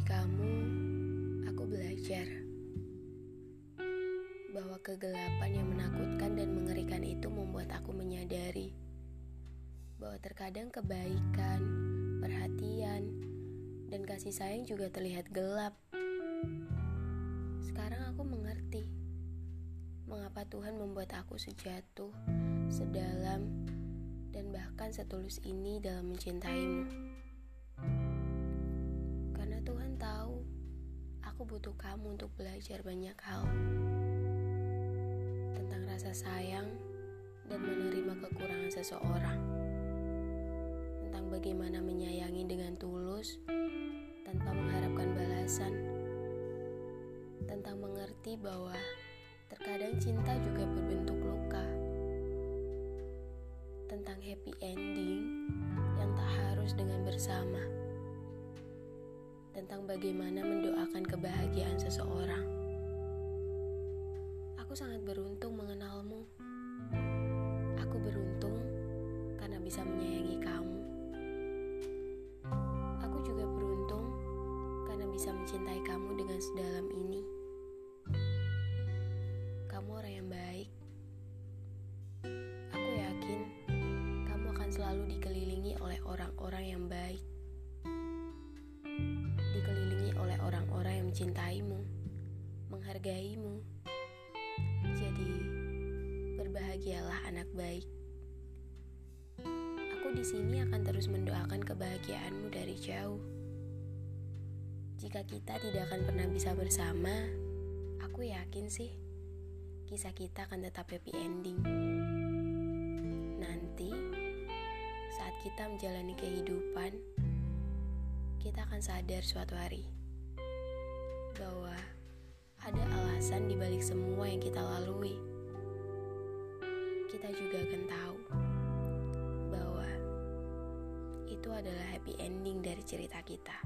dari kamu, aku belajar bahwa kegelapan yang menakutkan dan mengerikan itu membuat aku menyadari bahwa terkadang kebaikan, perhatian, dan kasih sayang juga terlihat gelap. Sekarang aku mengerti mengapa Tuhan membuat aku sejatuh, sedalam, dan bahkan setulus ini dalam mencintaimu. Butuh kamu untuk belajar banyak hal. Tentang rasa sayang dan menerima kekurangan seseorang. Tentang bagaimana menyayangi dengan tulus tanpa mengharapkan balasan, tentang mengerti bahwa terkadang cinta juga berbentuk luka, tentang happy ending yang tak harus dengan bersama, tentang bagaimana mendoakan kebahagiaan seseorang. Aku sangat beruntung mengenalmu. Aku beruntung karena bisa menyayangi kamu. Aku juga beruntung karena bisa mencintai kamu dengan sedalam ini. Kamu orang yang baik. Mencintaimu, menghargaimu. Jadi, berbahagialah anak baik. Aku di sini akan terus mendoakan kebahagiaanmu dari jauh. Jika kita tidak akan pernah bisa bersama, aku yakin sih kisah kita akan tetap happy ending. Nanti, saat kita menjalani kehidupan, kita akan sadar suatu hari bahwa ada alasan di balik semua yang kita lalui. Kita juga akan tahu bahwa itu adalah happy ending dari cerita kita.